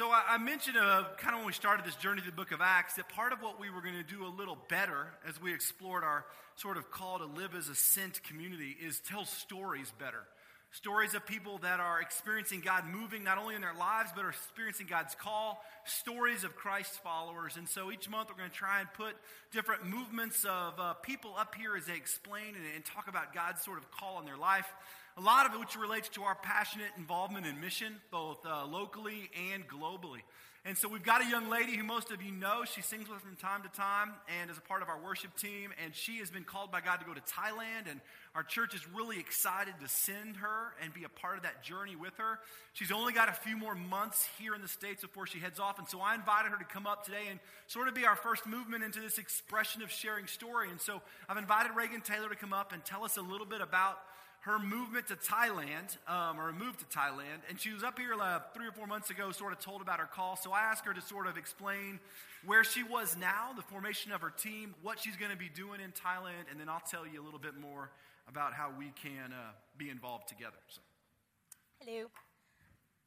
So I, I mentioned uh, kind of when we started this journey through the book of Acts that part of what we were going to do a little better as we explored our sort of call to live as a sent community is tell stories better. Stories of people that are experiencing God moving not only in their lives, but are experiencing God's call. Stories of Christ's followers. And so each month we're going to try and put different movements of uh, people up here as they explain and, and talk about God's sort of call in their life. A lot of it which relates to our passionate involvement in mission, both uh, locally and globally. And so we've got a young lady who most of you know. She sings with us from time to time and is a part of our worship team. And she has been called by God to go to Thailand. And our church is really excited to send her and be a part of that journey with her. She's only got a few more months here in the States before she heads off. And so I invited her to come up today and sort of be our first movement into this expression of sharing story. And so I've invited Reagan Taylor to come up and tell us a little bit about her movement to Thailand, um, or a move to Thailand, and she was up here uh, three or four months ago, sort of told about her call. So I asked her to sort of explain where she was now, the formation of her team, what she's going to be doing in Thailand, and then I'll tell you a little bit more about how we can uh, be involved together. So. Hello.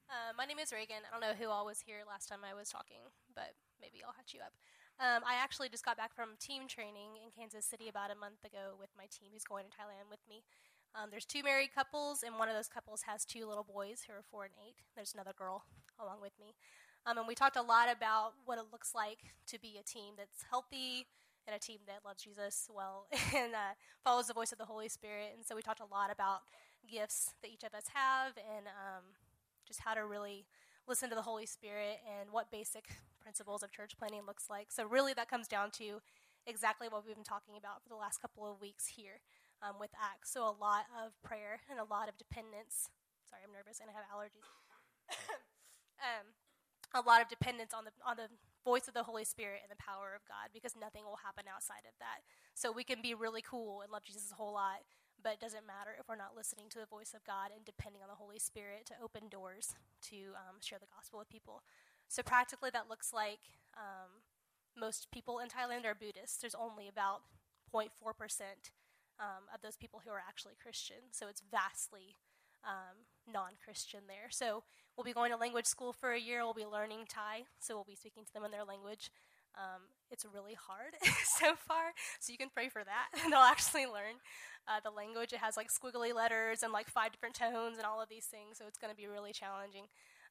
Uh, my name is Reagan. I don't know who all was here last time I was talking, but maybe I'll hatch you up. Um, I actually just got back from team training in Kansas City about a month ago with my team who's going to Thailand with me. Um, there's two married couples, and one of those couples has two little boys who are four and eight. There's another girl along with me. Um, and we talked a lot about what it looks like to be a team that's healthy and a team that loves Jesus well and uh, follows the voice of the Holy Spirit. And so we talked a lot about gifts that each of us have and um, just how to really listen to the Holy Spirit and what basic principles of church planning looks like. So, really, that comes down to exactly what we've been talking about for the last couple of weeks here um, with Acts. So a lot of prayer and a lot of dependence. Sorry, I'm nervous and I have allergies. um, a lot of dependence on the on the voice of the Holy Spirit and the power of God, because nothing will happen outside of that. So we can be really cool and love Jesus a whole lot, but it doesn't matter if we're not listening to the voice of God and depending on the Holy Spirit to open doors to um, share the gospel with people. So practically, that looks like um, most people in Thailand are Buddhists. There's only about 0.4 percent um, of those people who are actually Christian. So it's vastly um, non Christian there. So we'll be going to language school for a year. We'll be learning Thai. So we'll be speaking to them in their language. Um, it's really hard so far, so you can pray for that. They'll actually learn uh, the language. It has like squiggly letters and like five different tones and all of these things, so it's going to be really challenging.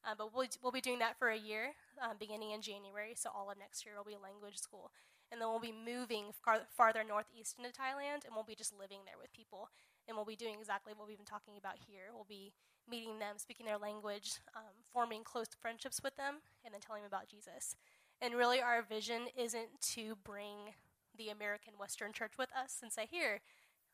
Uh, but we'll, we'll be doing that for a year, um, beginning in January. So all of next year will be language school and then we'll be moving far, farther northeast into Thailand, and we'll be just living there with people. And we'll be doing exactly what we've been talking about here. We'll be meeting them, speaking their language, um, forming close friendships with them, and then telling them about Jesus. And really, our vision isn't to bring the American Western church with us and say, here,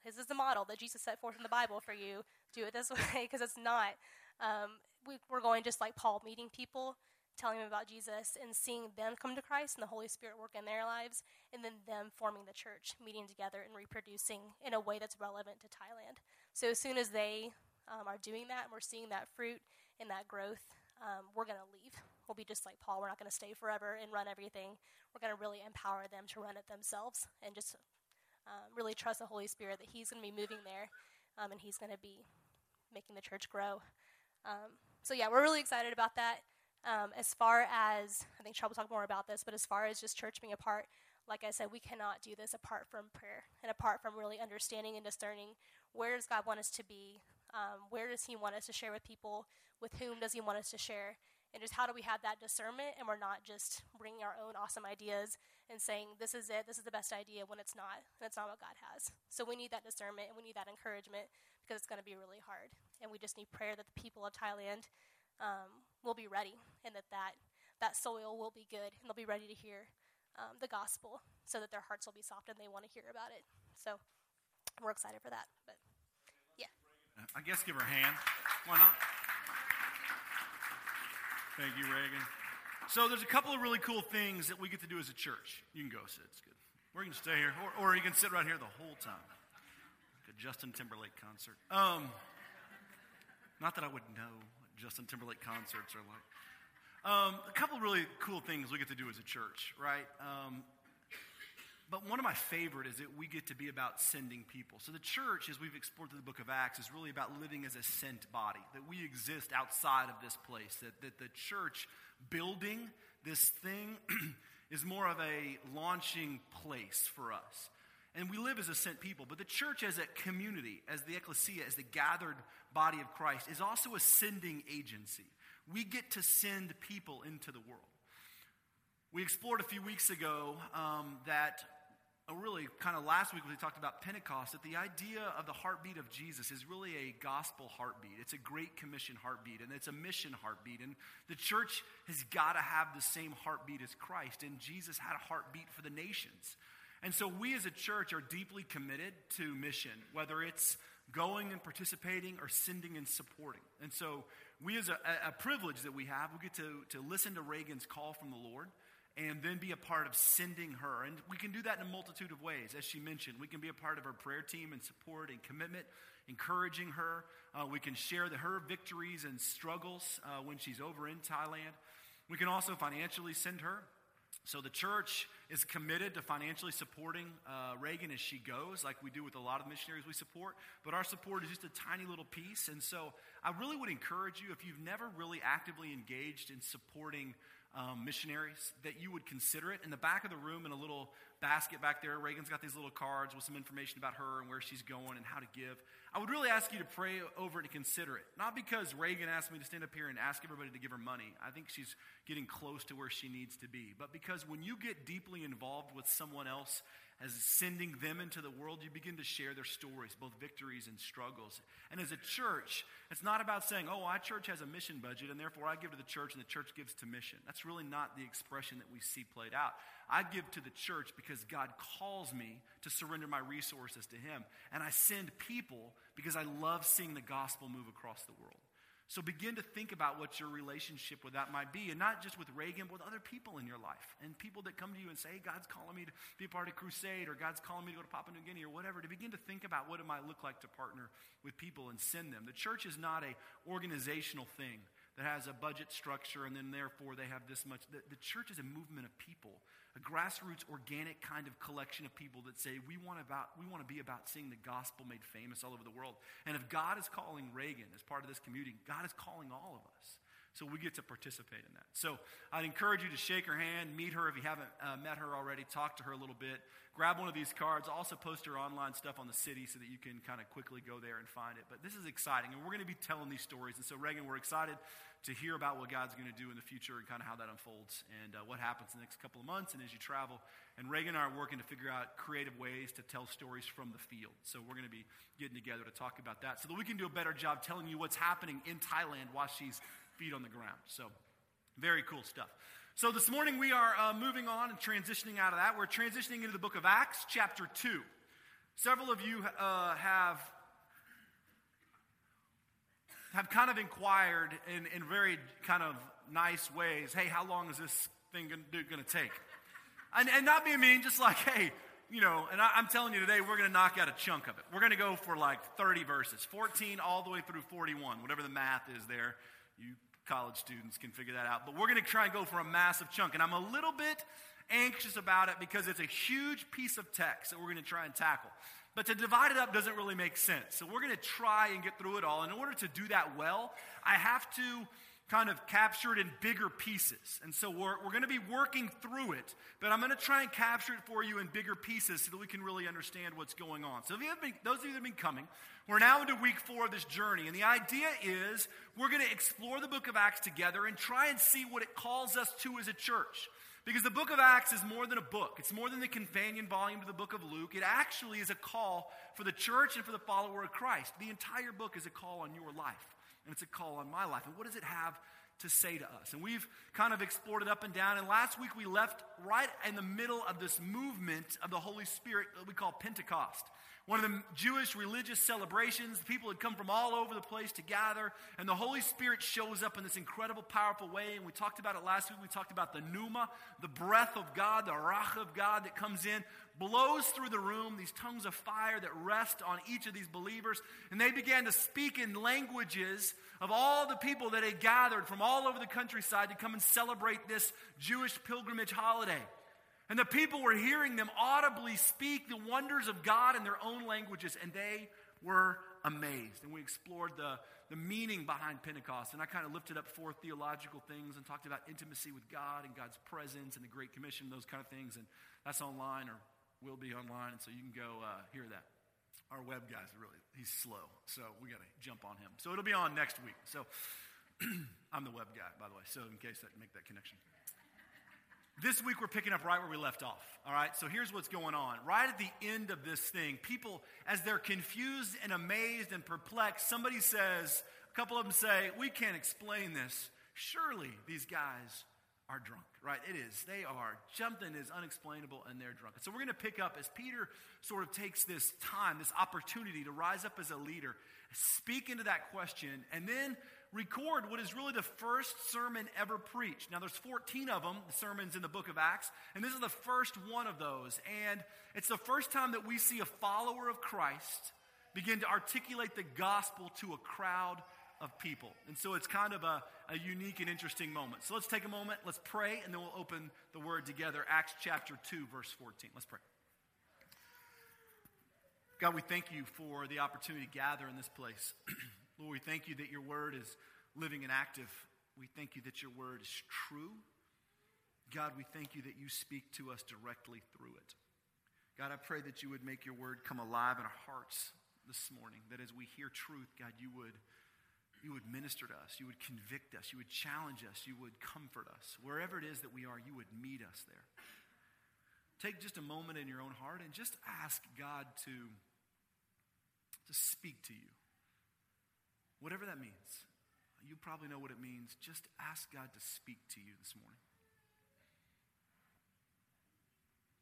this is the model that Jesus set forth in the Bible for you. Do it this way, because it's not. Um, we, we're going just like Paul, meeting people telling them about Jesus and seeing them come to Christ and the Holy Spirit work in their lives, and then them forming the church, meeting together, and reproducing in a way that's relevant to Thailand. So as soon as they um, are doing that and we're seeing that fruit and that growth, um, we're going to leave. We'll be just like Paul. We're not going to stay forever and run everything. We're going to really empower them to run it themselves and just um, really trust the Holy Spirit that He's going to be moving there um, and He's going to be making the church grow. Um, so, yeah, we're really excited about that. Um, as far as, I think Charles will talk more about this, but as far as just church being apart, like I said, we cannot do this apart from prayer and apart from really understanding and discerning where does God want us to be, um, where does He want us to share with people, with whom does He want us to share, and just how do we have that discernment and we're not just bringing our own awesome ideas and saying this is it, this is the best idea when it's not, and it's not what God has. So we need that discernment and we need that encouragement because it's going to be really hard, and we just need prayer that the people of Thailand um, will be ready and that, that that soil will be good and they'll be ready to hear um, the gospel so that their hearts will be soft and they want to hear about it. So we're excited for that. But yeah. I guess give her a hand. Why not? Thank you, Reagan. So there's a couple of really cool things that we get to do as a church. You can go sit. It's good. Or you can stay here, or, or you can sit right here the whole time. Like a Justin Timberlake concert. Um, not that I would know Justin Timberlake concerts are like. Um, a couple really cool things we get to do as a church, right? Um, But one of my favorite is that we get to be about sending people. So the church, as we've explored through the book of Acts, is really about living as a sent body, that we exist outside of this place, that, that the church building this thing is more of a launching place for us. And we live as a sent people. But the church as a community, as the ecclesia, as the gathered body of Christ, is also a sending agency. We get to send people into the world. We explored a few weeks ago um, that a really kind of last week when we talked about Pentecost, that the idea of the heartbeat of Jesus is really a gospel heartbeat. It's a great commission heartbeat, and it's a mission heartbeat. And the church has got to have the same heartbeat as Christ, and Jesus had a heartbeat for the nations. And so we as a church are deeply committed to mission, whether it's going and participating or sending and supporting. And so we as a, a privilege that we have, we get to, to listen to Reagan's call from the Lord and then be a part of sending her. And we can do that in a multitude of ways. As she mentioned, we can be a part of her prayer team and support and commitment, encouraging her. Uh, we can share the, her victories and struggles uh, when she's over in Thailand. We can also financially send her. So the church is committed to financially supporting uh, Reagan as she goes, like we do with a lot of missionaries we support. But our support is just a tiny little piece. And so I really would encourage you, if you've never really actively engaged in supporting um, missionaries that you would consider it. In the back of the room, in a little basket back there, Reagan's got these little cards with some information about her and where she's going and how to give. I would really ask you to pray over it and consider it. Not because Reagan asked me to stand up here and ask everybody to give her money. I think she's getting close to where she needs to be. But because when you get deeply involved with someone else as sending them into the world, you begin to share their stories, both victories and struggles. And as a church, it's not about saying, oh, our church has a mission budget, and therefore I give to the church and the church gives to mission. That's really not the expression that we see played out. I give to the church because God calls me to surrender my resources to Him. And I send people because I love seeing the gospel move across the world. So begin to think about what your relationship with that might be, and not just with Reagan, but with other people in your life. And people that come to you and say, hey, God's calling me to be a part of crusade, or God's calling me to go to Papua New Guinea, or whatever, to begin to think about what it might look like to partner with people and send them. The church is not a organizational thing that has a budget structure, and then therefore they have this much. The, the church is a movement of people a grassroots, organic kind of collection of people that say, we want, about, we want to be about seeing the gospel made famous all over the world. And if God is calling Reagan as part of this community, God is calling all of us. So we get to participate in that. So I'd encourage you to shake her hand, meet her if you haven't uh, met her already, talk to her a little bit, grab one of these cards, also post her online stuff on the city so that you can kind of quickly go there and find it. But this is exciting, and we're going to be telling these stories. And so, Reagan, we're excited to hear about what God's going to do in the future and kind of how that unfolds and uh, what happens in the next couple of months and as you travel. And Reagan and I are working to figure out creative ways to tell stories from the field. So we're going to be getting together to talk about that so that we can do a better job telling you what's happening in Thailand while she's feet on the ground. So, very cool stuff. So, this morning we are uh, moving on and transitioning out of that. We're transitioning into the book of Acts, chapter 2. Several of you uh, have, have kind of inquired in, in very kind of nice ways hey, how long is this thing going to take? And, and not being mean, just like, hey, you know, and I, am telling you today, we're going to knock out a chunk of it. We're going to go for like 30 verses, 14 all the way through 41, whatever the math is there. College students can figure that out. But we're going to try and go for a massive chunk. And I'm a little bit anxious about it because it's a huge piece of text that we're going to try and tackle. But to divide it up doesn't really make sense. So we're going to try and get through it all. In order to do that well, I have to kind of captured in bigger pieces. And so we're, we're going to be working through it, but I'm going to try and capture it for you in bigger pieces so that we can really understand what's going on. So if you have been, those of you that have been coming, we're now into week four of this journey. And the idea is we're going to explore the book of Acts together and try and see what it calls us to as a church. Because the book of Acts is more than a book. It's more than the companion volume to the book of Luke. It actually is a call for the church and for the follower of Christ. The entire book is a call on your life and it's a call on my life. And what does it have to say to us? And we've kind of explored it up and down. And last week we left right in the middle of this movement of the Holy Spirit that we call Pentecost one of the Jewish religious celebrations. People had come from all over the place to gather, and the Holy Spirit shows up in this incredible, powerful way. And we talked about it last week. We talked about the pneuma, the breath of God, the ruach of God that comes in, blows through the room, these tongues of fire that rest on each of these believers. And they began to speak in languages of all the people that had gathered from all over the countryside to come and celebrate this Jewish pilgrimage holiday. And the people were hearing them audibly speak the wonders of God in their own languages, and they were amazed. And we explored the, the meaning behind Pentecost. And I kind of lifted up four theological things and talked about intimacy with God and God's presence and the Great Commission, those kind of things. And that's online or will be online. And so you can go uh, hear that. Our web guy's really, he's slow. So we got to jump on him. So it'll be on next week. So I'm the web guy, by the way. So in case that make that connection. This week we're picking up right where we left off. All right, so here's what's going on. Right at the end of this thing, people, as they're confused and amazed and perplexed, somebody says, a couple of them say, We can't explain this. Surely these guys are drunk, right? It is. They are. Something is unexplainable and they're drunk. So we're going to pick up as Peter sort of takes this time, this opportunity to rise up as a leader, speak into that question, and then record what is really the first sermon ever preached. Now, there's 14 of them, the sermons in the book of Acts, and this is the first one of those. And it's the first time that we see a follower of Christ begin to articulate the gospel to a crowd of people. And so it's kind of a, a unique and interesting moment. So let's take a moment, let's pray, and then we'll open the word together. Acts chapter 2, verse 14. Let's pray. God, we thank you for the opportunity to gather in this place. Lord, we thank you that your word is living and active. We thank you that your word is true. God, we thank you that you speak to us directly through it. God, I pray that you would make your word come alive in our hearts this morning, that as we hear truth, God, you would, you would minister to us, you would convict us, you would challenge us, you would comfort us. Wherever it is that we are, you would meet us there. Take just a moment in your own heart and just ask God to, to speak to you. Whatever that means. You probably know what it means. Just ask God to speak to you this morning.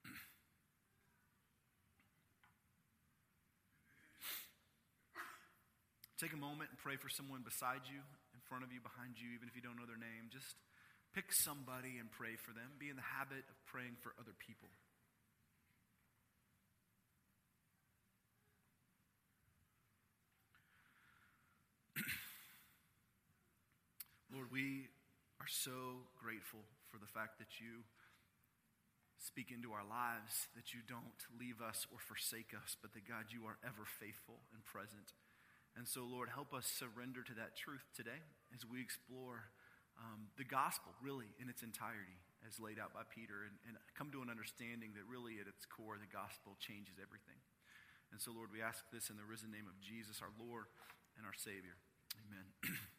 Take a moment and pray for someone beside you, in front of you, behind you, even if you don't know their name. Just pick somebody and pray for them. Be in the habit of praying for other people. Lord, we are so grateful for the fact that you speak into our lives, that you don't leave us or forsake us, but that God, you are ever faithful and present. And so, Lord, help us surrender to that truth today as we explore um, the gospel really in its entirety as laid out by Peter and, and come to an understanding that really at its core, the gospel changes everything. And so, Lord, we ask this in the risen name of Jesus, our Lord and our Savior. Amen.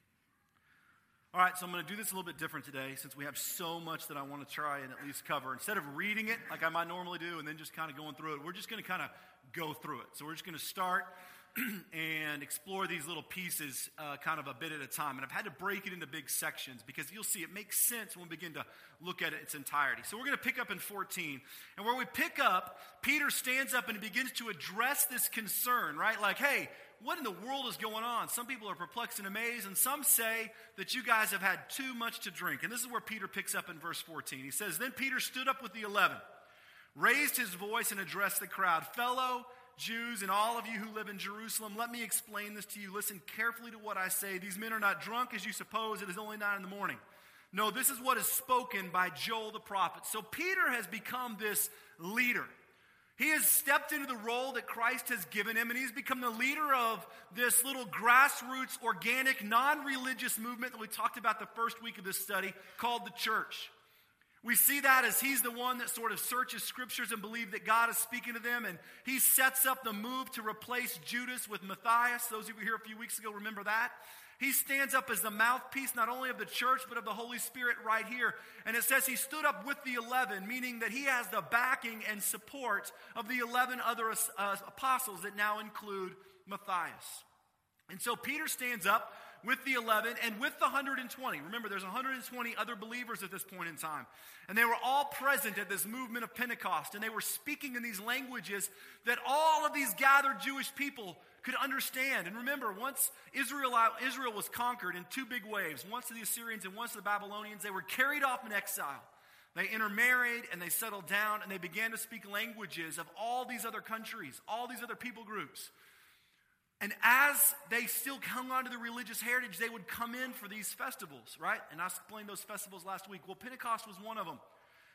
All right, so I'm going to do this a little bit different today since we have so much that I want to try and at least cover. Instead of reading it like I might normally do and then just kind of going through it, we're just going to kind of go through it. So we're just going to start and explore these little pieces uh, kind of a bit at a time. And I've had to break it into big sections because you'll see it makes sense when we begin to look at it its entirety. So we're going to pick up in 14. And where we pick up, Peter stands up and begins to address this concern, right? Like, hey, what in the world is going on? Some people are perplexed and amazed, and some say that you guys have had too much to drink. And this is where Peter picks up in verse 14. He says, Then Peter stood up with the eleven, raised his voice, and addressed the crowd Fellow Jews and all of you who live in Jerusalem, let me explain this to you. Listen carefully to what I say. These men are not drunk as you suppose. It is only nine in the morning. No, this is what is spoken by Joel the prophet. So Peter has become this leader. He has stepped into the role that Christ has given him, and he's become the leader of this little grassroots, organic, non religious movement that we talked about the first week of this study called the church. We see that as he's the one that sort of searches scriptures and believe that God is speaking to them, and he sets up the move to replace Judas with Matthias. Those of you here a few weeks ago remember that. He stands up as the mouthpiece not only of the church, but of the Holy Spirit right here. And it says he stood up with the 11, meaning that he has the backing and support of the 11 other uh, apostles that now include Matthias. And so Peter stands up with the 11 and with the 120. Remember, there's 120 other believers at this point in time. And they were all present at this movement of Pentecost. And they were speaking in these languages that all of these gathered Jewish people could understand. And remember, once Israel, Israel was conquered in two big waves, once to the Assyrians and once to the Babylonians, they were carried off in exile. They intermarried and they settled down and they began to speak languages of all these other countries, all these other people groups. And as they still hung on to the religious heritage, they would come in for these festivals, right? And I explained those festivals last week. Well, Pentecost was one of them.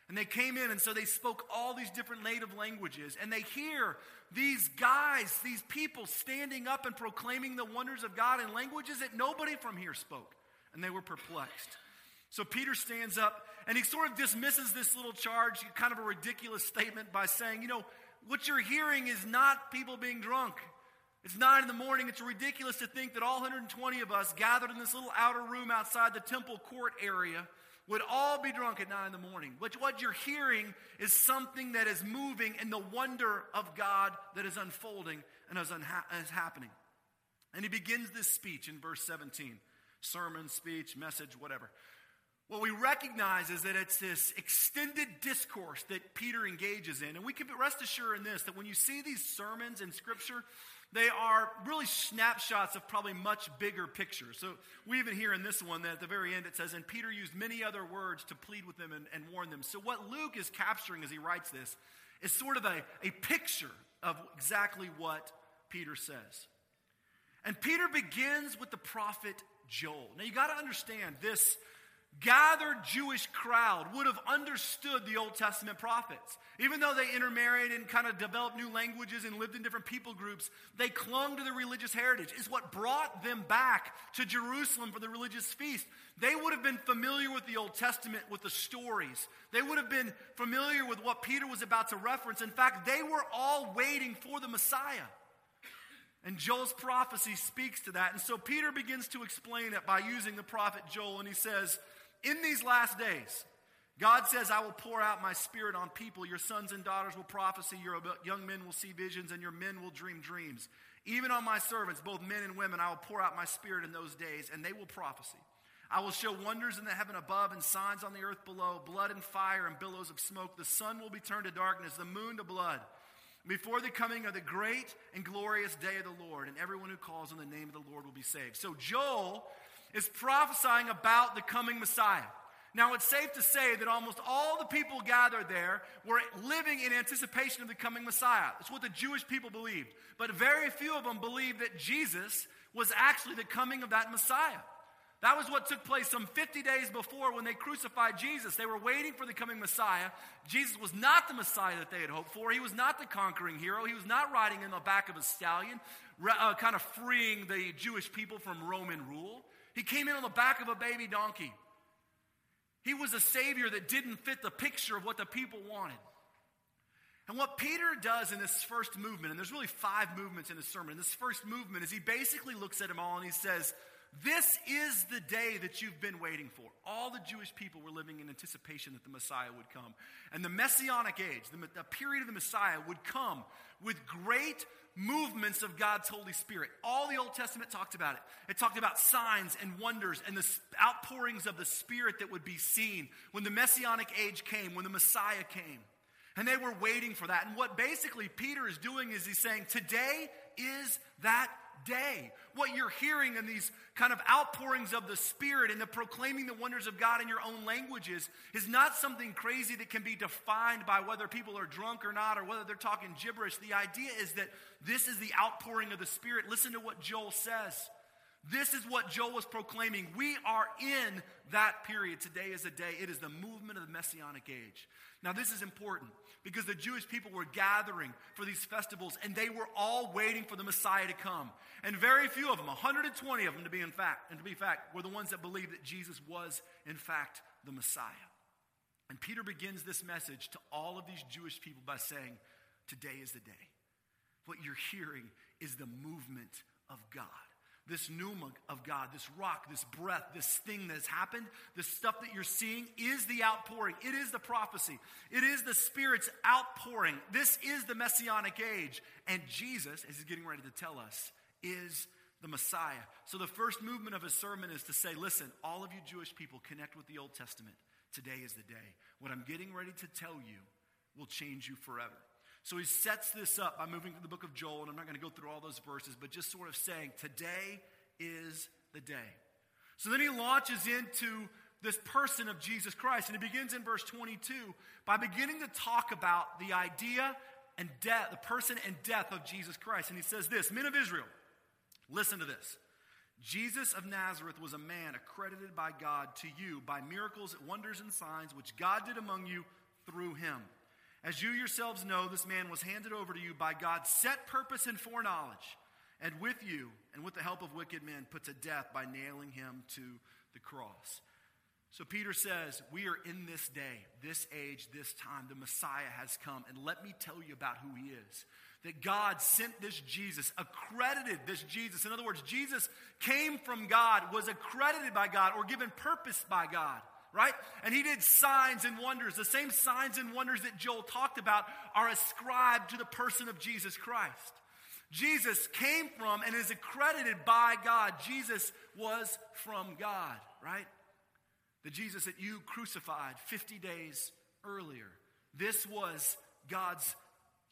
And they came in, and so they spoke all these different native languages. And they hear these guys, these people standing up and proclaiming the wonders of God in languages that nobody from here spoke. And they were perplexed. So Peter stands up and he sort of dismisses this little charge, kind of a ridiculous statement, by saying, You know, what you're hearing is not people being drunk. It's nine in the morning. It's ridiculous to think that all 120 of us gathered in this little outer room outside the temple court area would all be drunk at nine in the morning. But what you're hearing is something that is moving in the wonder of God that is unfolding and is, unha- is happening. And he begins this speech in verse 17 sermon, speech, message, whatever. What we recognize is that it's this extended discourse that Peter engages in. And we can rest assured in this that when you see these sermons in Scripture, they are really snapshots of probably much bigger pictures. So we even hear in this one that at the very end it says, And Peter used many other words to plead with them and, and warn them. So what Luke is capturing as he writes this is sort of a, a picture of exactly what Peter says. And Peter begins with the prophet Joel. Now you got to understand this gathered Jewish crowd would have understood the Old Testament prophets. Even though they intermarried and kind of developed new languages and lived in different people groups, they clung to the religious heritage. Is what brought them back to Jerusalem for the religious feast. They would have been familiar with the Old Testament, with the stories. They would have been familiar with what Peter was about to reference. In fact, they were all waiting for the Messiah. And Joel's prophecy speaks to that. And so Peter begins to explain it by using the prophet Joel, and he says, in these last days, God says, I will pour out my spirit on people. Your sons and daughters will prophesy, your young men will see visions, and your men will dream dreams. Even on my servants, both men and women, I will pour out my spirit in those days, and they will prophesy. I will show wonders in the heaven above and signs on the earth below blood and fire and billows of smoke. The sun will be turned to darkness, the moon to blood, before the coming of the great and glorious day of the Lord, and everyone who calls on the name of the Lord will be saved. So, Joel is prophesying about the coming Messiah. Now, it's safe to say that almost all the people gathered there were living in anticipation of the coming Messiah. That's what the Jewish people believed. But very few of them believed that Jesus was actually the coming of that Messiah. That was what took place some 50 days before when they crucified Jesus. They were waiting for the coming Messiah. Jesus was not the Messiah that they had hoped for. He was not the conquering hero. He was not riding in the back of a stallion, uh, kind of freeing the Jewish people from Roman rule. He came in on the back of a baby donkey. He was a savior that didn't fit the picture of what the people wanted. And what Peter does in this first movement, and there's really five movements in his sermon, in this first movement is he basically looks at them all and he says, This is the day that you've been waiting for. All the Jewish people were living in anticipation that the Messiah would come. And the Messianic age, the, the period of the Messiah, would come with great movements of God's Holy Spirit. All the Old Testament talked about it. It talked about signs and wonders and the outpourings of the Spirit that would be seen when the Messianic age came, when the Messiah came. And they were waiting for that. And what basically Peter is doing is he's saying, Today is that day. What you're hearing in these kind of outpourings of the Spirit and the proclaiming the wonders of God in your own languages is not something crazy that can be defined by whether people are drunk or not or whether they're talking gibberish. The idea is that this is the outpouring of the Spirit. Listen to what Joel says. This is what Joel was proclaiming. We are in that period. Today is the day. It is the movement of the Messianic age. Now, this is important because the Jewish people were gathering for these festivals and they were all waiting for the Messiah to come. And very few of them, 120 of them to be in fact, and to be fact, were the ones that believed that Jesus was in fact the Messiah. And Peter begins this message to all of these Jewish people by saying, Today is the day. What you're hearing is the movement of God this pneuma of God, this ruach, this breath, this thing that has happened, this stuff that you're seeing is the outpouring. It is the prophecy. It is the Spirit's outpouring. This is the messianic age. And Jesus, as he's getting ready to tell us, is the Messiah. So the first movement of his sermon is to say, listen, all of you Jewish people connect with the Old Testament. Today is the day. What I'm getting ready to tell you will change you forever. So he sets this up by moving to the book of Joel, and I'm not going to go through all those verses, but just sort of saying, today is the day. So then he launches into this person of Jesus Christ, and he begins in verse 22 by beginning to talk about the idea and death, the person and death of Jesus Christ. And he says this Men of Israel, listen to this. Jesus of Nazareth was a man accredited by God to you by miracles, wonders, and signs which God did among you through him. As you yourselves know, this man was handed over to you by God's set purpose and foreknowledge, and with you, and with the help of wicked men, put to death by nailing him to the cross. So Peter says, We are in this day, this age, this time. The Messiah has come. And let me tell you about who he is. That God sent this Jesus, accredited this Jesus. In other words, Jesus came from God, was accredited by God, or given purpose by God right? And he did signs and wonders. The same signs and wonders that Joel talked about are ascribed to the person of Jesus Christ. Jesus came from and is accredited by God. Jesus was from God, right? The Jesus that you crucified 50 days earlier. This was God's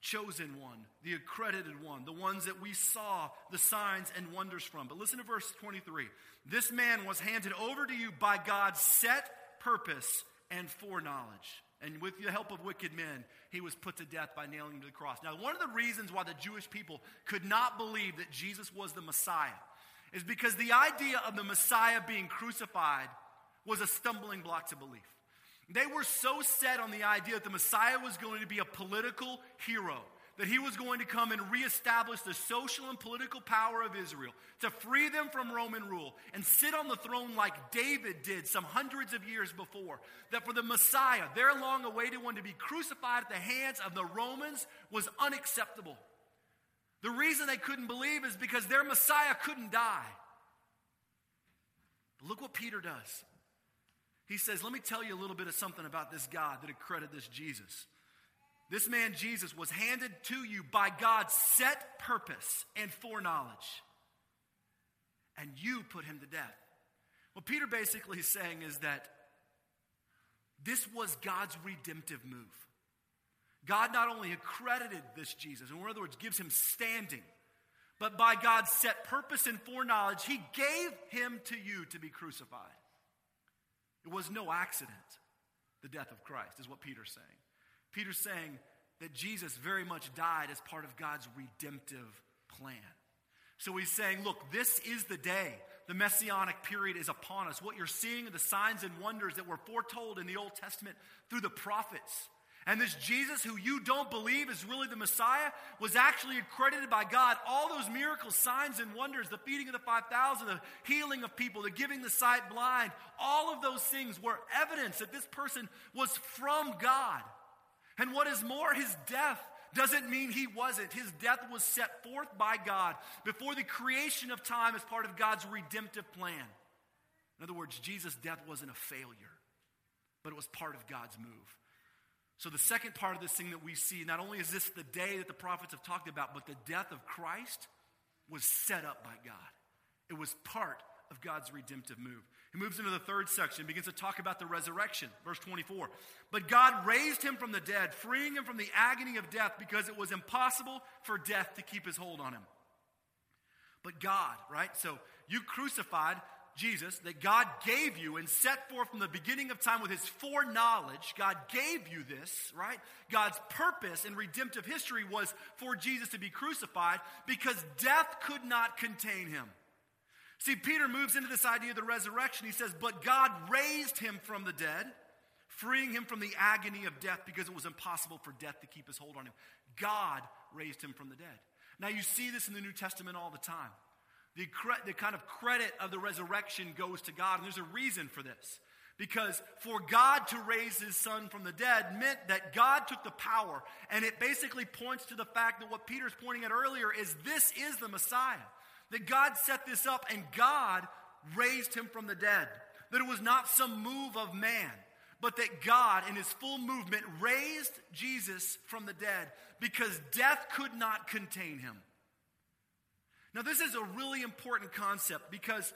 chosen one, the accredited one, the ones that we saw the signs and wonders from. But listen to verse 23. This man was handed over to you by God, set purpose and foreknowledge. And with the help of wicked men, he was put to death by nailing him to the cross. Now, one of the reasons why the Jewish people could not believe that Jesus was the Messiah is because the idea of the Messiah being crucified was a stumbling block to belief. They were so set on the idea that the Messiah was going to be a political hero that he was going to come and reestablish the social and political power of Israel, to free them from Roman rule, and sit on the throne like David did some hundreds of years before. That for the Messiah, their long awaited one, to be crucified at the hands of the Romans was unacceptable. The reason they couldn't believe is because their Messiah couldn't die. But look what Peter does. He says, Let me tell you a little bit of something about this God that accredited this Jesus. This man Jesus was handed to you by God's set purpose and foreknowledge. And you put him to death. What Peter basically is saying is that this was God's redemptive move. God not only accredited this Jesus, in other words, gives him standing, but by God's set purpose and foreknowledge, he gave him to you to be crucified. It was no accident, the death of Christ, is what Peter's saying. Peter's saying that Jesus very much died as part of God's redemptive plan. So he's saying, look, this is the day. The messianic period is upon us. What you're seeing are the signs and wonders that were foretold in the Old Testament through the prophets. And this Jesus, who you don't believe is really the Messiah, was actually accredited by God. All those miracles, signs, and wonders the feeding of the 5,000, the healing of people, the giving the sight blind all of those things were evidence that this person was from God. And what is more, his death doesn't mean he wasn't. His death was set forth by God before the creation of time as part of God's redemptive plan. In other words, Jesus' death wasn't a failure, but it was part of God's move. So, the second part of this thing that we see, not only is this the day that the prophets have talked about, but the death of Christ was set up by God. It was part of God's redemptive move. He moves into the third section, begins to talk about the resurrection. Verse 24. But God raised him from the dead, freeing him from the agony of death because it was impossible for death to keep his hold on him. But God, right? So you crucified Jesus that God gave you and set forth from the beginning of time with his foreknowledge. God gave you this, right? God's purpose in redemptive history was for Jesus to be crucified because death could not contain him. See, Peter moves into this idea of the resurrection. He says, But God raised him from the dead, freeing him from the agony of death because it was impossible for death to keep his hold on him. God raised him from the dead. Now, you see this in the New Testament all the time. The, cre- the kind of credit of the resurrection goes to God, and there's a reason for this. Because for God to raise his son from the dead meant that God took the power, and it basically points to the fact that what Peter's pointing at earlier is this is the Messiah. That God set this up and God raised him from the dead. That it was not some move of man, but that God, in his full movement, raised Jesus from the dead because death could not contain him. Now, this is a really important concept because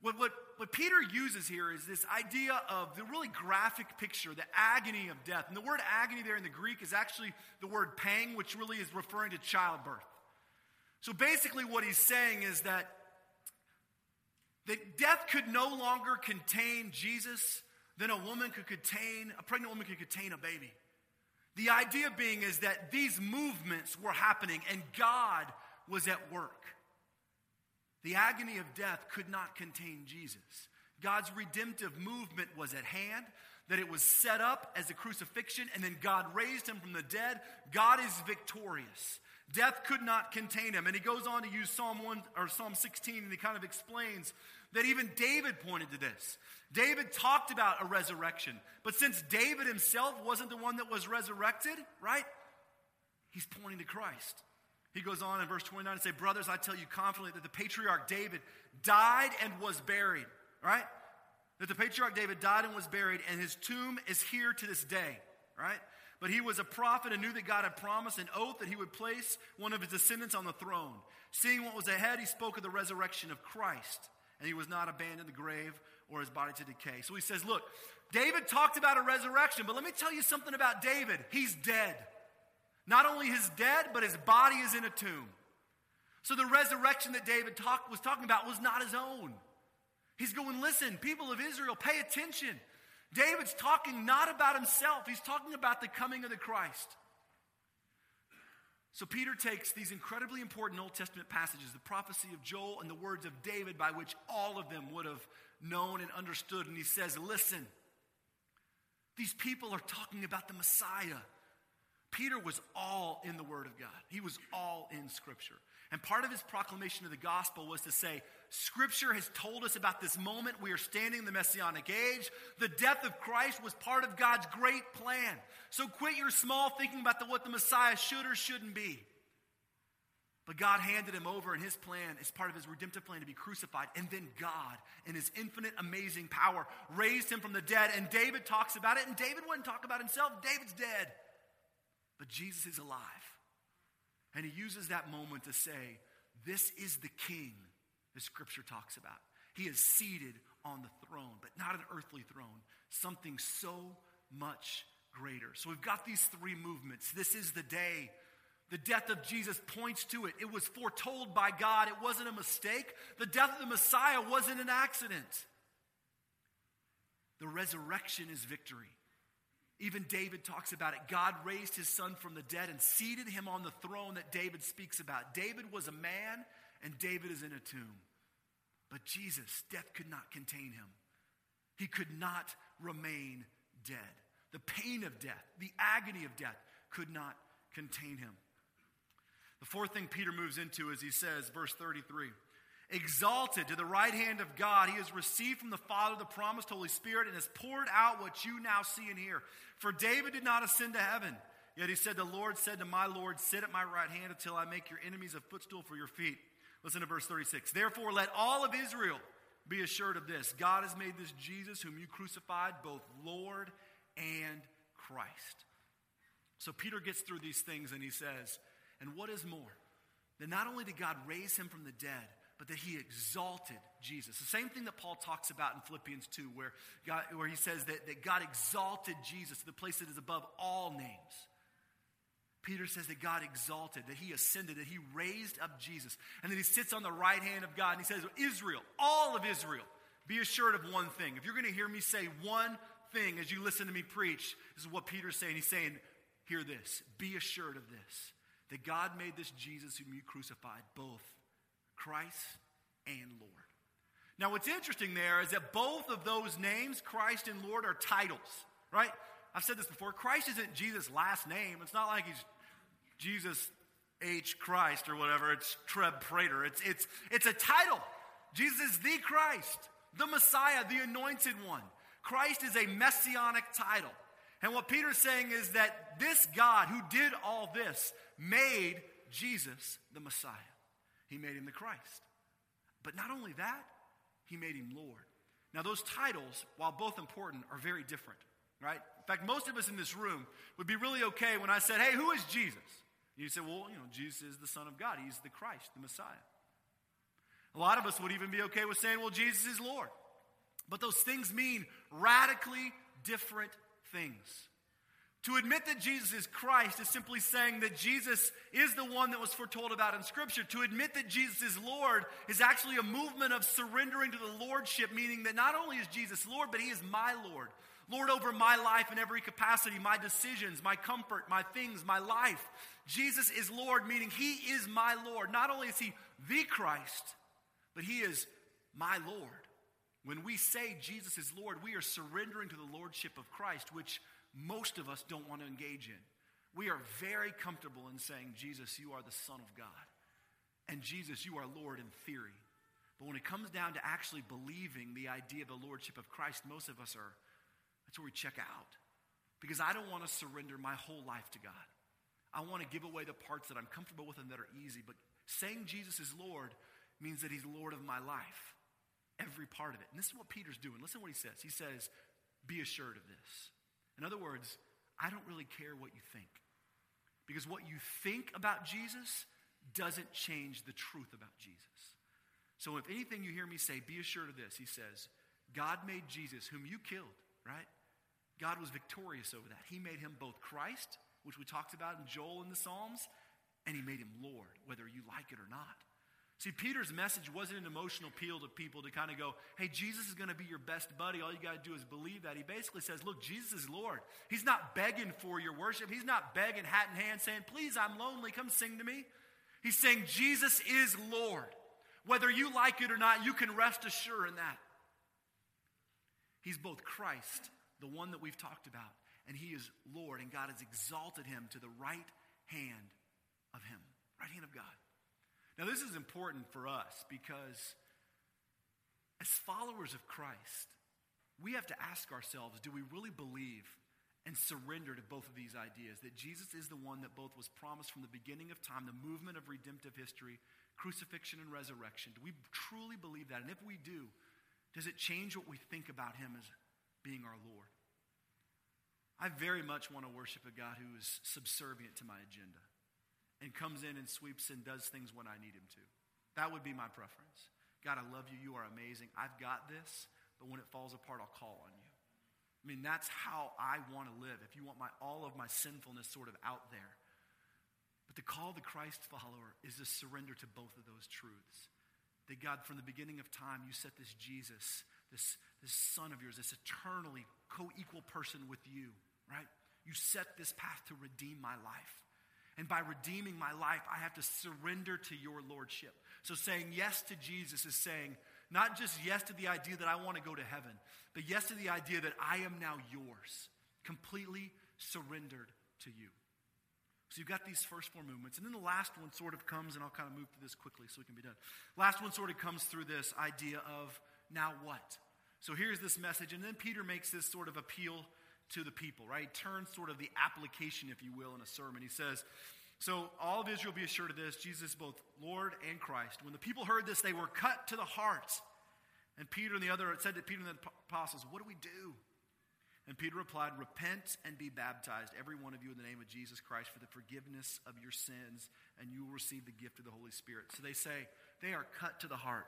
what, what, what Peter uses here is this idea of the really graphic picture, the agony of death. And the word agony there in the Greek is actually the word pang, which really is referring to childbirth. So basically, what he's saying is that, that death could no longer contain Jesus than a woman could contain, a pregnant woman could contain a baby. The idea being is that these movements were happening and God was at work. The agony of death could not contain Jesus. God's redemptive movement was at hand, that it was set up as a crucifixion, and then God raised him from the dead. God is victorious. Death could not contain him. And he goes on to use Psalm 1 or Psalm 16 and he kind of explains that even David pointed to this. David talked about a resurrection, but since David himself wasn't the one that was resurrected, right? He's pointing to Christ. He goes on in verse 29 and say, "Brothers, I tell you confidently that the patriarch David died and was buried." Right? That the patriarch David died and was buried, and his tomb is here to this day. Right? But he was a prophet and knew that God had promised an oath that he would place one of his descendants on the throne. Seeing what was ahead, he spoke of the resurrection of Christ, and he was not abandoned the grave or his body to decay. So he says, Look, David talked about a resurrection, but let me tell you something about David. He's dead. Not only his dead, but his body is in a tomb. So the resurrection that David talk, was talking about was not his own. He's going, Listen, people of Israel, pay attention. David's talking not about himself, he's talking about the coming of the Christ. So Peter takes these incredibly important Old Testament passages, the prophecy of Joel and the words of David, by which all of them would have known and understood, and he says, Listen, these people are talking about the Messiah. Peter was all in the Word of God, he was all in Scripture. And part of his proclamation of the gospel was to say, Scripture has told us about this moment. We are standing in the messianic age. The death of Christ was part of God's great plan. So quit your small thinking about the, what the Messiah should or shouldn't be. But God handed him over in his plan as part of his redemptive plan to be crucified. And then God, in his infinite, amazing power, raised him from the dead. And David talks about it. And David wouldn't talk about himself. David's dead. But Jesus is alive. And he uses that moment to say, This is the king the scripture talks about. He is seated on the throne, but not an earthly throne, something so much greater. So we've got these three movements. This is the day. The death of Jesus points to it. It was foretold by God, it wasn't a mistake. The death of the Messiah wasn't an accident. The resurrection is victory. Even David talks about it. God raised his son from the dead and seated him on the throne that David speaks about. David was a man, and David is in a tomb. But Jesus, death could not contain him. He could not remain dead. The pain of death, the agony of death, could not contain him. The fourth thing Peter moves into is he says, verse 33 Exalted to the right hand of God, he has received from the Father the promised Holy Spirit and has poured out what you now see and hear. For David did not ascend to heaven, yet he said, The Lord said to my Lord, Sit at my right hand until I make your enemies a footstool for your feet. Listen to verse 36. Therefore, let all of Israel be assured of this God has made this Jesus, whom you crucified, both Lord and Christ. So Peter gets through these things and he says, And what is more? That not only did God raise him from the dead, but that he exalted Jesus. The same thing that Paul talks about in Philippians 2, where, God, where he says that, that God exalted Jesus to the place that is above all names. Peter says that God exalted, that he ascended, that he raised up Jesus, and that he sits on the right hand of God. And he says, Israel, all of Israel, be assured of one thing. If you're going to hear me say one thing as you listen to me preach, this is what Peter's saying. He's saying, Hear this, be assured of this, that God made this Jesus whom you crucified both Christ and Lord. Now, what's interesting there is that both of those names, Christ and Lord, are titles, right? I've said this before. Christ isn't Jesus' last name. It's not like he's Jesus H. Christ or whatever. It's Treb Prater. It's, it's, it's a title. Jesus is the Christ, the Messiah, the anointed one. Christ is a messianic title. And what Peter's saying is that this God who did all this made Jesus the Messiah. He made him the Christ. But not only that, he made him Lord. Now, those titles, while both important, are very different, right? In fact, most of us in this room would be really okay when I said, hey, who is Jesus? You say, well, you know, Jesus is the Son of God. He's the Christ, the Messiah. A lot of us would even be okay with saying, well, Jesus is Lord. But those things mean radically different things. To admit that Jesus is Christ is simply saying that Jesus is the one that was foretold about in Scripture. To admit that Jesus is Lord is actually a movement of surrendering to the Lordship, meaning that not only is Jesus Lord, but He is my Lord. Lord over my life in every capacity, my decisions, my comfort, my things, my life. Jesus is Lord, meaning He is my Lord. Not only is He the Christ, but He is my Lord. When we say Jesus is Lord, we are surrendering to the Lordship of Christ, which most of us don't want to engage in. We are very comfortable in saying, Jesus, you are the Son of God. And Jesus, you are Lord in theory. But when it comes down to actually believing the idea of the Lordship of Christ, most of us are, that's where we check out. Because I don't want to surrender my whole life to God. I want to give away the parts that I'm comfortable with and that are easy. But saying Jesus is Lord means that He's Lord of my life every part of it. And this is what Peter's doing. Listen to what he says. He says, Be assured of this. In other words, I don't really care what you think. Because what you think about Jesus doesn't change the truth about Jesus. So if anything you hear me say, be assured of this. He says, God made Jesus, whom you killed, right? God was victorious over that. He made him both Christ, which we talked about in Joel in the Psalms, and he made him Lord, whether you like it or not. See, Peter's message wasn't an emotional appeal to people to kind of go, hey, Jesus is going to be your best buddy. All you got to do is believe that. He basically says, look, Jesus is Lord. He's not begging for your worship. He's not begging hat in hand saying, please, I'm lonely. Come sing to me. He's saying, Jesus is Lord. Whether you like it or not, you can rest assured in that. He's both Christ, the one that we've talked about, and he is Lord, and God has exalted him to the right hand of him, right hand of God. Now, this is important for us because as followers of Christ, we have to ask ourselves do we really believe and surrender to both of these ideas that Jesus is the one that both was promised from the beginning of time, the movement of redemptive history, crucifixion and resurrection? Do we truly believe that? And if we do, does it change what we think about him as being our Lord? I very much want to worship a God who is subservient to my agenda and comes in and sweeps and does things when I need him to. That would be my preference. God, I love you. You are amazing. I've got this, but when it falls apart, I'll call on you. I mean, that's how I want to live. If you want my, all of my sinfulness sort of out there. But the call of the Christ follower is to surrender to both of those truths. That God, from the beginning of time, you set this Jesus, this, this son of yours, this eternally co equal person with you, right? You set this path to redeem my life. And by redeeming my life, I have to surrender to your lordship. So saying yes to Jesus is saying not just yes to the idea that I want to go to heaven, but yes to the idea that I am now yours, completely surrendered to you. So you've got these first four movements. And then the last one sort of comes, and I'll kind of move through this quickly so we can be done. Last one sort of comes through this idea of now what? So here's this message. And then Peter makes this sort of appeal to the people, right? Turns sort of the application, if you will, in a sermon. He says, So all of Israel be assured of this Jesus, both Lord and Christ. When the people heard this, they were cut to the heart. And Peter and the other said to Peter and the apostles, What do we do? And Peter replied, Repent and be baptized, every one of you, in the name of Jesus Christ, for the forgiveness of your sins, and you will receive the gift of the Holy Spirit. So they say, they are cut to the heart.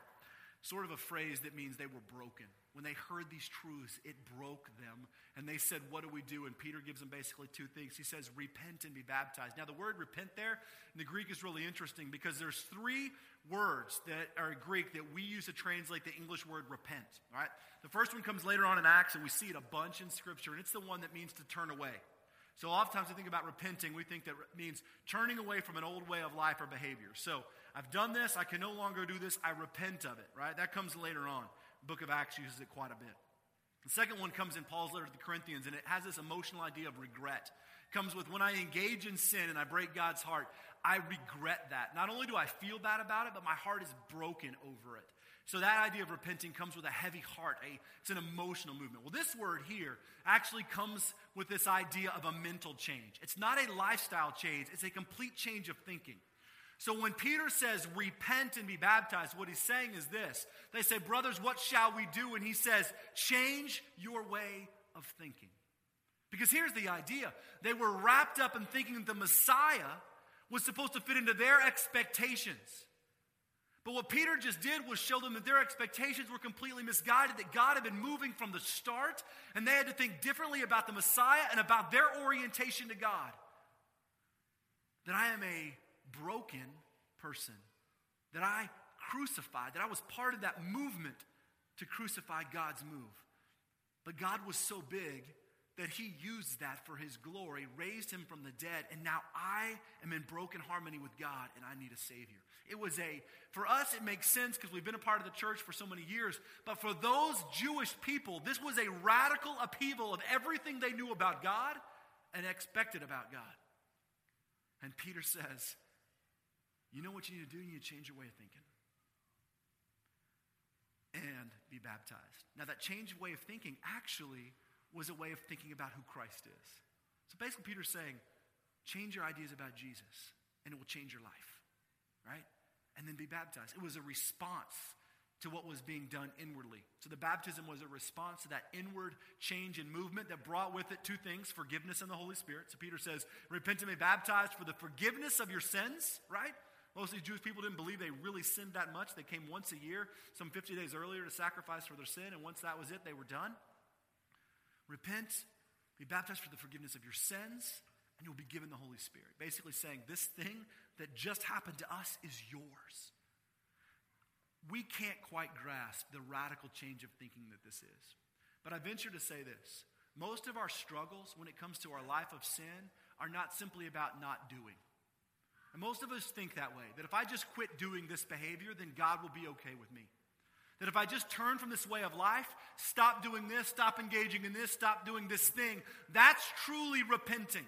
Sort of a phrase that means they were broken when they heard these truths, it broke them. And they said, What do we do? And Peter gives them basically two things. He says, Repent and be baptized. Now, the word repent there in the Greek is really interesting because there's three words that are Greek that we use to translate the English word repent. All right? The first one comes later on in Acts, and we see it a bunch in Scripture, and it's the one that means to turn away. So, oftentimes we think about repenting, we think that means turning away from an old way of life or behavior. So, I've done this, I can no longer do this, I repent of it, right? That comes later on book of Acts uses it quite a bit. The second one comes in Paul's letter to the Corinthians, and it has this emotional idea of regret. Comes with when I engage in sin and I break God's heart, I regret that. Not only do I feel bad about it, but my heart is broken over it. So that idea of repenting comes with a heavy heart. A, it's an emotional movement. Well, this word here actually comes with this idea of a mental change. It's not a lifestyle change, it's a complete change of thinking. So when Peter says, repent and be baptized, what he's saying is this. They say, brothers, what shall we do? And he says, change your way of thinking. Because here's the idea they were wrapped up in thinking that the Messiah was supposed to fit into their expectations. But what Peter just did was show them that their expectations were completely misguided, that God had been moving from the start, and they had to think differently about the Messiah and about their orientation to God. That I am a broken person, that I crucified, that I was part of that movement to crucify God's move. But God was so big that he used that for his glory, raised him from the dead, and now I am in broken harmony with God and I need a Savior. It was a, for us, it makes sense because we've been a part of the church for so many years, but for those Jewish people, this was a radical upheaval of everything they knew about God and expected about God. And Peter says, You know what you need to do? You need to change your way of thinking and be baptized. Now, that change of way of thinking actually was a way of thinking about who Christ is. So basically, Peter's saying, change your ideas about Jesus, and it will change your life, right? And then be baptized. It was a response to what was being done inwardly. So the baptism was a response to that inward change and movement that brought with it two things forgiveness and the Holy Spirit. So Peter says, Repent and be baptized for the forgiveness of your sins, right? Most of these Jewish people didn't believe they really sinned that much. They came once a year, some 50 days earlier, to sacrifice for their sin, and once that was it, they were done. Repent, be baptized for the forgiveness of your sins, and you'll be given the Holy Spirit. Basically, saying this thing that just happened to us is yours. We can't quite grasp the radical change of thinking that this is. But I venture to say this most of our struggles when it comes to our life of sin are not simply about not doing. And most of us think that way that if I just quit doing this behavior, then God will be okay with me. That if I just turn from this way of life, stop doing this, stop engaging in this, stop doing this thing, that's truly repenting.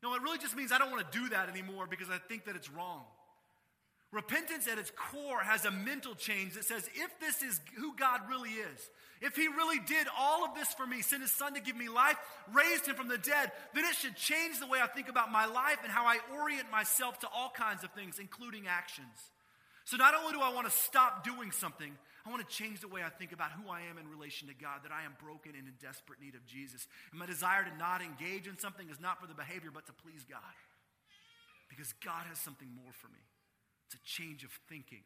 No, it really just means I don't want to do that anymore because I think that it's wrong. Repentance at its core has a mental change that says, if this is who God really is, if He really did all of this for me, sent His Son to give me life, raised Him from the dead, then it should change the way I think about my life and how I orient myself to all kinds of things, including actions. So not only do I want to stop doing something, I want to change the way I think about who I am in relation to God, that I am broken and in desperate need of Jesus. And my desire to not engage in something is not for the behavior, but to please God. Because God has something more for me. It's a change of thinking.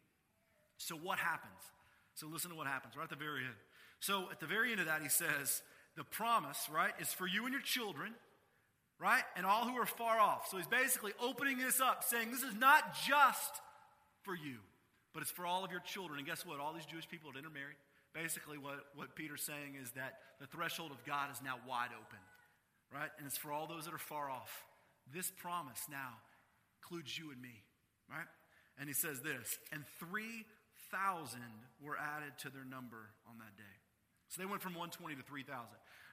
So what happens? So listen to what happens right at the very end. So at the very end of that, he says, the promise, right, is for you and your children, right, and all who are far off. So he's basically opening this up, saying this is not just for you but it's for all of your children. And guess what? All these Jewish people had intermarried. Basically, what, what Peter's saying is that the threshold of God is now wide open, right? And it's for all those that are far off. This promise now includes you and me, right? And he says this, and 3,000 were added to their number on that day. So they went from 120 to 3,000.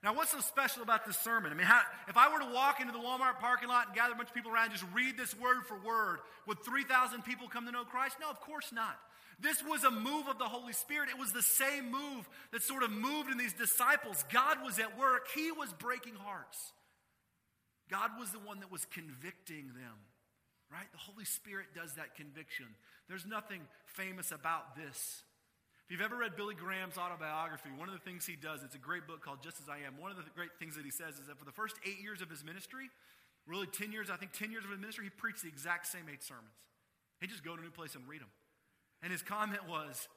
Now, what's so special about this sermon? I mean, how, if I were to walk into the Walmart parking lot and gather a bunch of people around and just read this word for word, would 3,000 people come to know Christ? No, of course not. This was a move of the Holy Spirit. It was the same move that sort of moved in these disciples. God was at work, He was breaking hearts. God was the one that was convicting them, right? The Holy Spirit does that conviction. There's nothing famous about this. If you've ever read Billy Graham's autobiography, one of the things he does, it's a great book called Just As I Am. One of the great things that he says is that for the first eight years of his ministry, really 10 years, I think 10 years of his ministry, he preached the exact same eight sermons. He'd just go to a new place and read them. And his comment was,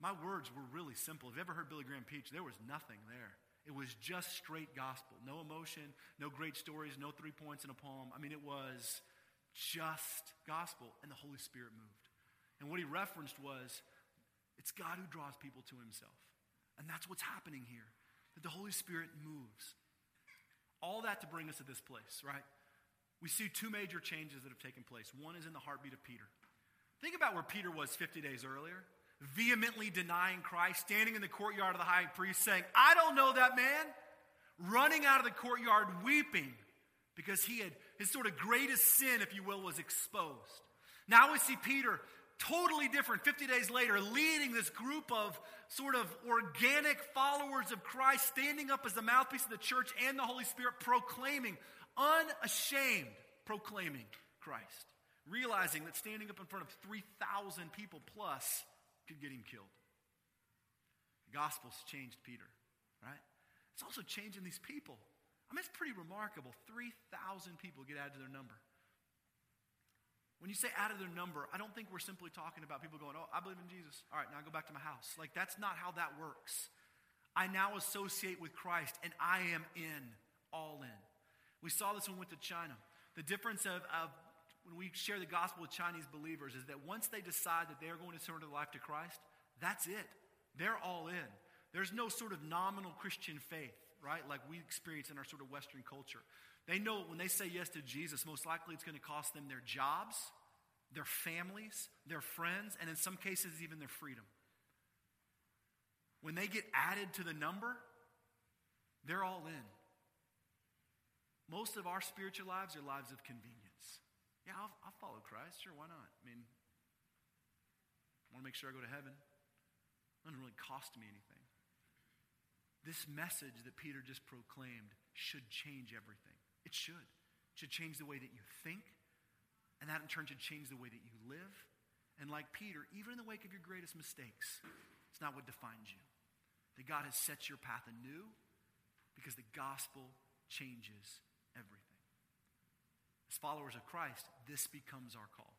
My words were really simple. Have you ever heard Billy Graham preach? There was nothing there. It was just straight gospel. No emotion, no great stories, no three points in a poem. I mean, it was just gospel, and the Holy Spirit moved. And what he referenced was it's God who draws people to himself. And that's what's happening here. That the Holy Spirit moves. All that to bring us to this place, right? We see two major changes that have taken place. One is in the heartbeat of Peter. Think about where Peter was 50 days earlier, vehemently denying Christ, standing in the courtyard of the high priest saying, I don't know that man, running out of the courtyard weeping because he had his sort of greatest sin, if you will, was exposed. Now we see Peter totally different 50 days later, leading this group of sort of organic followers of Christ, standing up as the mouthpiece of the church and the Holy Spirit, proclaiming, unashamed, proclaiming Christ, realizing that standing up in front of 3,000 people plus could get him killed. The gospel's changed Peter, right? It's also changing these people. I mean, it's pretty remarkable. 3,000 people get added to their number. When you say out of their number, I don't think we're simply talking about people going, oh, I believe in Jesus. All right, now I go back to my house. Like, that's not how that works. I now associate with Christ and I am in, all in. We saw this when we went to China. The difference of, of when we share the gospel with Chinese believers is that once they decide that they are going to surrender their life to Christ, that's it. They're all in. There's no sort of nominal Christian faith. Right? Like we experience in our sort of Western culture. They know when they say yes to Jesus, most likely it's going to cost them their jobs, their families, their friends, and in some cases, even their freedom. When they get added to the number, they're all in. Most of our spiritual lives are lives of convenience. Yeah, I'll, I'll follow Christ. Sure, why not? I mean, I want to make sure I go to heaven. It doesn't really cost me anything. This message that Peter just proclaimed should change everything. It should. It should change the way that you think, and that in turn should change the way that you live. And like Peter, even in the wake of your greatest mistakes, it's not what defines you. That God has set your path anew because the gospel changes everything. As followers of Christ, this becomes our call.